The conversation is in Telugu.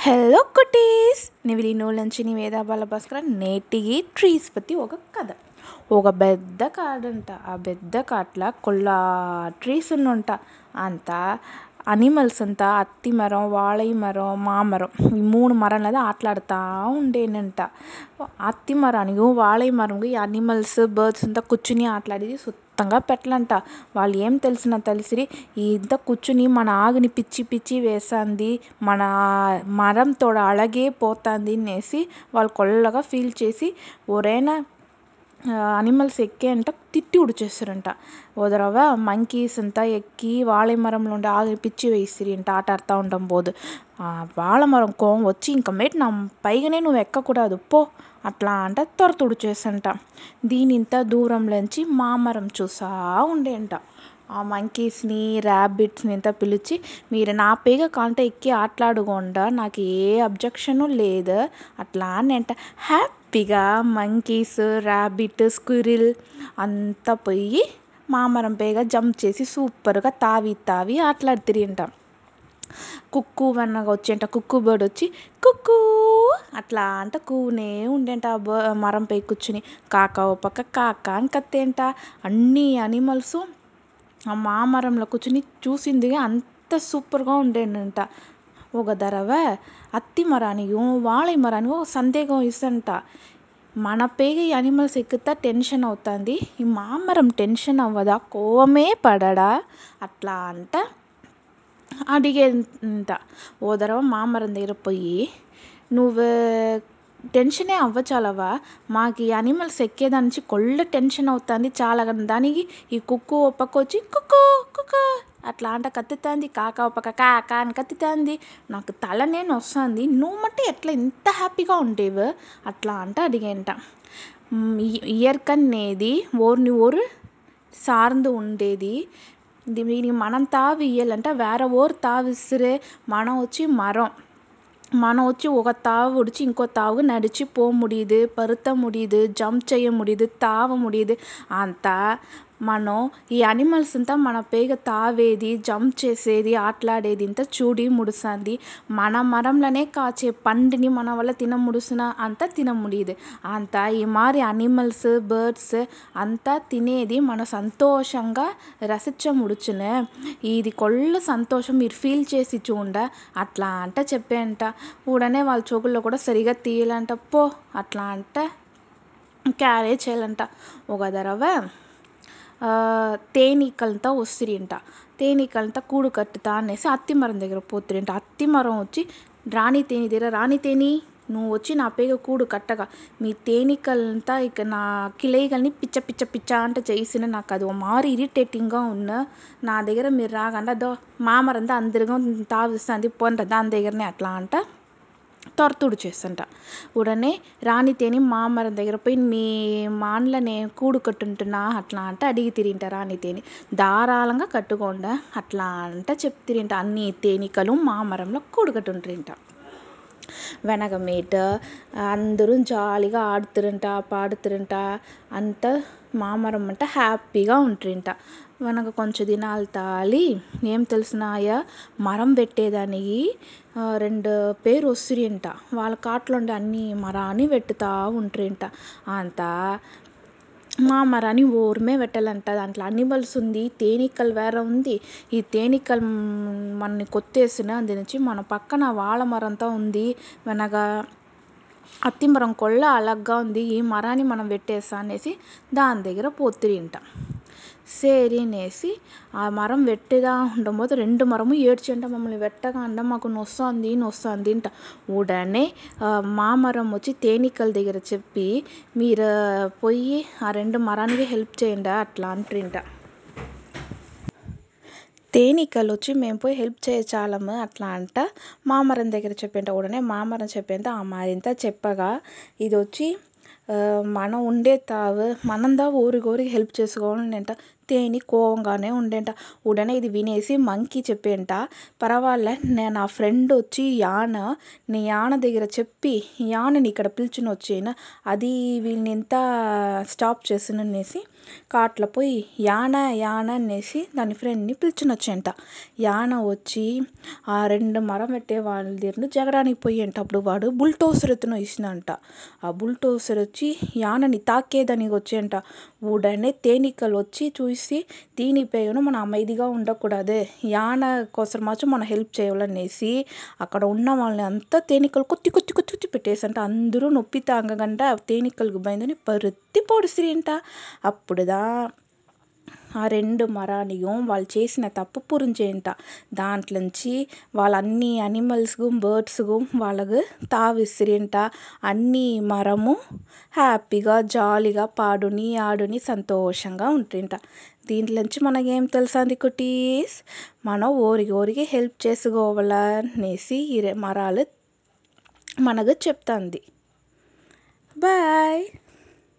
Hello cuties. నివిలి నుంచి నివేద బాలభాస్కర నేటికి ట్రీస్ పత్తి ఒక కథ. ఒక పెద్ద కాడంట. ఆ పెద్ద కాట్ల కొల్లా ట్రీస్ ఉన్నంట. అంతా అనిమల్స్ అంతా అత్తి మరం వాழை మరం మామరం ఈ మూడు మరంలో ఆటలాడుతూ ఉండేనంట. అత్తి మరానికి వాழை మరంకి ఈ అనిమల్స్ బర్డ్స్ అంతా కూర్చుని ఆటలాడేది సుత్తంగా పెట్టలంట. వాళ్ళు ఏం తెలిసిన తెలిసిరి ఇంత కూర్చుని మన ఆకుని పిచ్చి పిచ్చి వేసాంది మన మరంతో అళగే పోతుంది అనేసి వాళ్ళు కొల్లగా ఫీల్ చేసి ఒరేనా అనిమల్స్ ఎక్కే అంట తిట్టి ఉడిచేస్తారంట. ఓదరవ మంకీస్ అంతా ఎక్కి వాழை మరంలో ఉండే ఆకుని పిచ్చి వేసిరి అంట ఆట ఆడుతూ ఉండడం పోదు. వాழை మరం కోపం వచ్చి ఇంక మేట్ నా పైగానే నువ్వు ఎక్కకూడదు పో. అట్లా అంట త్వర తుడిచేసంట దీని ఇంత దూరంలోంచి మామరం చూసా ఉండేంట ఆ మంకీస్ని ర్యాబిట్స్ని ఇంత పిలిచి మీరు నా పేగ కాంట ఎక్కి ఆటలాడుకోండా నాకు ఏ అబ్జెక్షను లేదు. అట్లా అని అంట. హ్యాపీగా మంకీస్ ర్యాబిట్ స్క్విరిల్ అంతా పోయి మామరం పేగ జంప్ చేసి సూపర్గా తావి తావి ఆటలాడుతిరింట. కుక్కు వన్నగా వచ్చేంట కుక్కు బర్డ్ వచ్చి కుక్కూ అట్లా అంట కూనే ఉండేంట ఆ మరం పై కూర్చుని. కాకా ఓ పక్క కాకా అని కత్తేంట. అన్ని అనిమల్స్ ఆ మామరంలో కూర్చుని చూసింది అంత సూపర్గా ఉండేనంట. ఒక దరవ అత్తి మరానికి వాழை మరానికి ఒక సందేహం ఇసంట మన పేగ ఈ అనిమల్స్ ఎక్కుతా టెన్షన్ అవుతుంది ఈ మామరం టెన్షన్ అవ్వదా కోవమే పడడా అట్లా అంట అడిగేంట ఓ దరవ మామరం దగ్గర పోయి నువ్వు టెన్షనే అవ్వచాలవా మాకు ఈ అనిమల్స్ ఎక్కేదానికి కొళ్ళ కొల్ల టెన్షన్ అవుతుంది చాలా దానికి ఈ కుక్కు ఒప్పకొచ్చి కుక్కు కుక్కు అట్లా అంటే కత్తుతాంది కాకా ఓ పక్క కాకా అని కత్తుతాంది నాకు తలనే నొస్తుంది నువ్వు మట్టు ఎట్లా ఇంత హ్యాపీగా ఉండేవు అట్లా అంట అడిగేంట இயற்கைன்னேதி ఓర్ని ఓరు சார்ந்து ఉండేది దీనికి మనం తావి ఇయ్యాలంటే వేరే ఓరు తావి మనం వచ్చి మరం மனம் వచ్చి ఒక தாவு பிடிச்சி இங்கோ தாவுக்கு நடிச்சு போக முடியுது பருத்த முடியுது ஜம்ப் செய்ய முடியுது தாவ முடியுது அந்த మనం ఈ అనిమల్స్ అంతా మన పేగ తావేది జంప్ చేసేది ఆటలాడేది ఇంత చూడి ముడుస్తుంది మన మరంలోనే కాచే పండుని మన వల్ల తిన ముడుసున అంత తిన முடியுது అంత ఈ మారి అనిమల్స్ బర్డ్స్ అంతా తినేది మన సంతోషంగా రసిచ్చ ముడుచునే ఇది కొల్ల సంతోషం మీరు ఫీల్ చేసి చూండ అట్లా అంట చెప్పేంట ఉడనే వాళ్ళ చోకుల్లో కూడా సరిగా తీయాలంట పో అట్లా అంట క్యారేజ్ చేయాలంట ఒక దరవ తేనీకలంతా వస్తురింట తేనీకలంతా కూడు కట్టుతా అనేసి అత్తి మరం దగ్గర పోతురింట అత్తి మరం వచ్చి రాణి తేని దగ్గర రాణి తేని నువ్వు వచ్చి నా పేగ కూడు కట్టగా మీ తేనీకలంతా ఇక నా కిలైగల్ని పిచ్చ పిచ్చ పిచ్చ అంట చేసిన నాకు అది ఓ ఇరిటేటింగ్గా ఉన్న నా దగ్గర మీరు రాకుండా అదో మామరంతా అందరిగా తావిస్తాంది పోండి దాని దగ్గరనే అట్లా అంట. తొరతుడు చేస్తుంట. ఉడనే రాణితేని మామరం దగ్గర పోయి నీ మాన్ల నేను కూడు కట్టుంటున్నా అట్లా అంటే అడిగి తిరింట రాణి తేనె. ధారాళంగా కట్టుకోండా అట్లా అంట చెప్తిరింట అన్ని తేనీకలు మామరంలో కూడు కట్టుంటారింట. వెనకమీట అందరూ జాలీగా ఆడుతురంట పాడుతురంట అంత మామరం అంట హ్యాపీగా ఉంటరింట. వెనక కొంచెం దినాలు తాలి ఏం తెలిసినాయా మరం పెట్టేదానికి రెండు పేరు వస్తురింట వాళ్ళ కాట్లో ఉండే అన్ని మరాన్ని వెట్టుతా ఉంటరింట. అంతా మామరాన్ని ఓరమే పెట్టాలంట దాంట్లో అనిమల్స్ ఉంది తేనీకలు వేరే ఉంది. ఈ తేనీకలు మనని కొత్తేసిన అందు నుంచి మన పక్కన వాழை మరంతా ఉంది. వెనక అత్తి మరం కొల్ల అలగ్గా ఉంది. ఈ మరాన్ని మనం పెట్టేసా అనేసి దాని దగ్గర పోతిరింట సరి అనేసి ఆ మరం వెట్టేదా ఉండబోతే రెండు మరము ఏడ్చంట మమ్మల్ని వెట్టకండా మాకు నొస్తుంది నొస్తుంది అంట. ఉడనే మామరం వచ్చి తేనీకల దగ్గర చెప్పి మీరు పోయి ఆ రెండు మరానికి హెల్ప్ చేయండి అట్లా అంటరింట తేనీకలు వచ్చి మేము పోయి హెల్ప్ చేయచాలము అట్లా అంట. మామరం దగ్గర చెప్పేంట ఉడనే మామరం చెప్పేంత ఆ మరింత చెప్పగా ఇది వచ్చి మనం ఉండే తావు మనందా ఊరికోరికి హెల్ప్ చేసుకోవాలంట తేని కోవంగానే ఉండేంట. ఉడనే ఇది వినేసి మంకీ చెప్పేంట. పర్వాలే నేను నా ఫ్రెండ్ వచ్చి యాన నీ యాన దగ్గర చెప్పి యానని ఇక్కడ పిలుచుని వచ్చేయన. అది వీళ్ళని ఎంత స్టాప్ చేసిననేసి కాట్లో పోయి యాన యాన అనేసి దాని ఫ్రెండ్ని పిలుచుని వచ్చేంట యాన వచ్చి ఆ రెండు మరం పెట్టే వాళ్ళ దగ్గర జగడానికి పోయేంట అప్పుడు వాడు బుల్టోసర్ ఎత్తున ఇచ్చినంట ఆ బుల్టోసర్ వచ్చి యానని తాకేదానికి వచ్చేంట ఉడనే తేనీకలు వచ్చి చూసి దీనిపైన మన అమైదిగా ఉండకూడదు. యాన కోసమాచ్చు మనం హెల్ప్ చేయాలనేసి అక్కడ ఉన్న వాళ్ళని అంతా తేనీగలు కొత్తి కొత్తి కొత్తి కొత్తి పెట్టేసంట. అందరూ నొప్పి తాగకంట తేనీగలకు భయந்துని పరుత్తి పొడిసిరింట అప్పుడుదా ఆ రెండు మరానియం వాళ్ళు చేసిన తప్పు పురించేంత దాంట్లోంచి వాళ్ళ అన్ని బర్డ్స్కు వాళ్ళకు తావిసిరింట. అన్ని మరము హ్యాపీగా జాలీగా పాడుని ఆడుని సంతోషంగా ఉంటుంట. దీంట్లోంచి మనకేం తెలుసంది కుటీస్? మనం ఓరికి ఓరికి హెల్ప్ చేసుకోవాలా అనేసి ఈ మరాలు మనకు చెప్తుంది. బాయ్.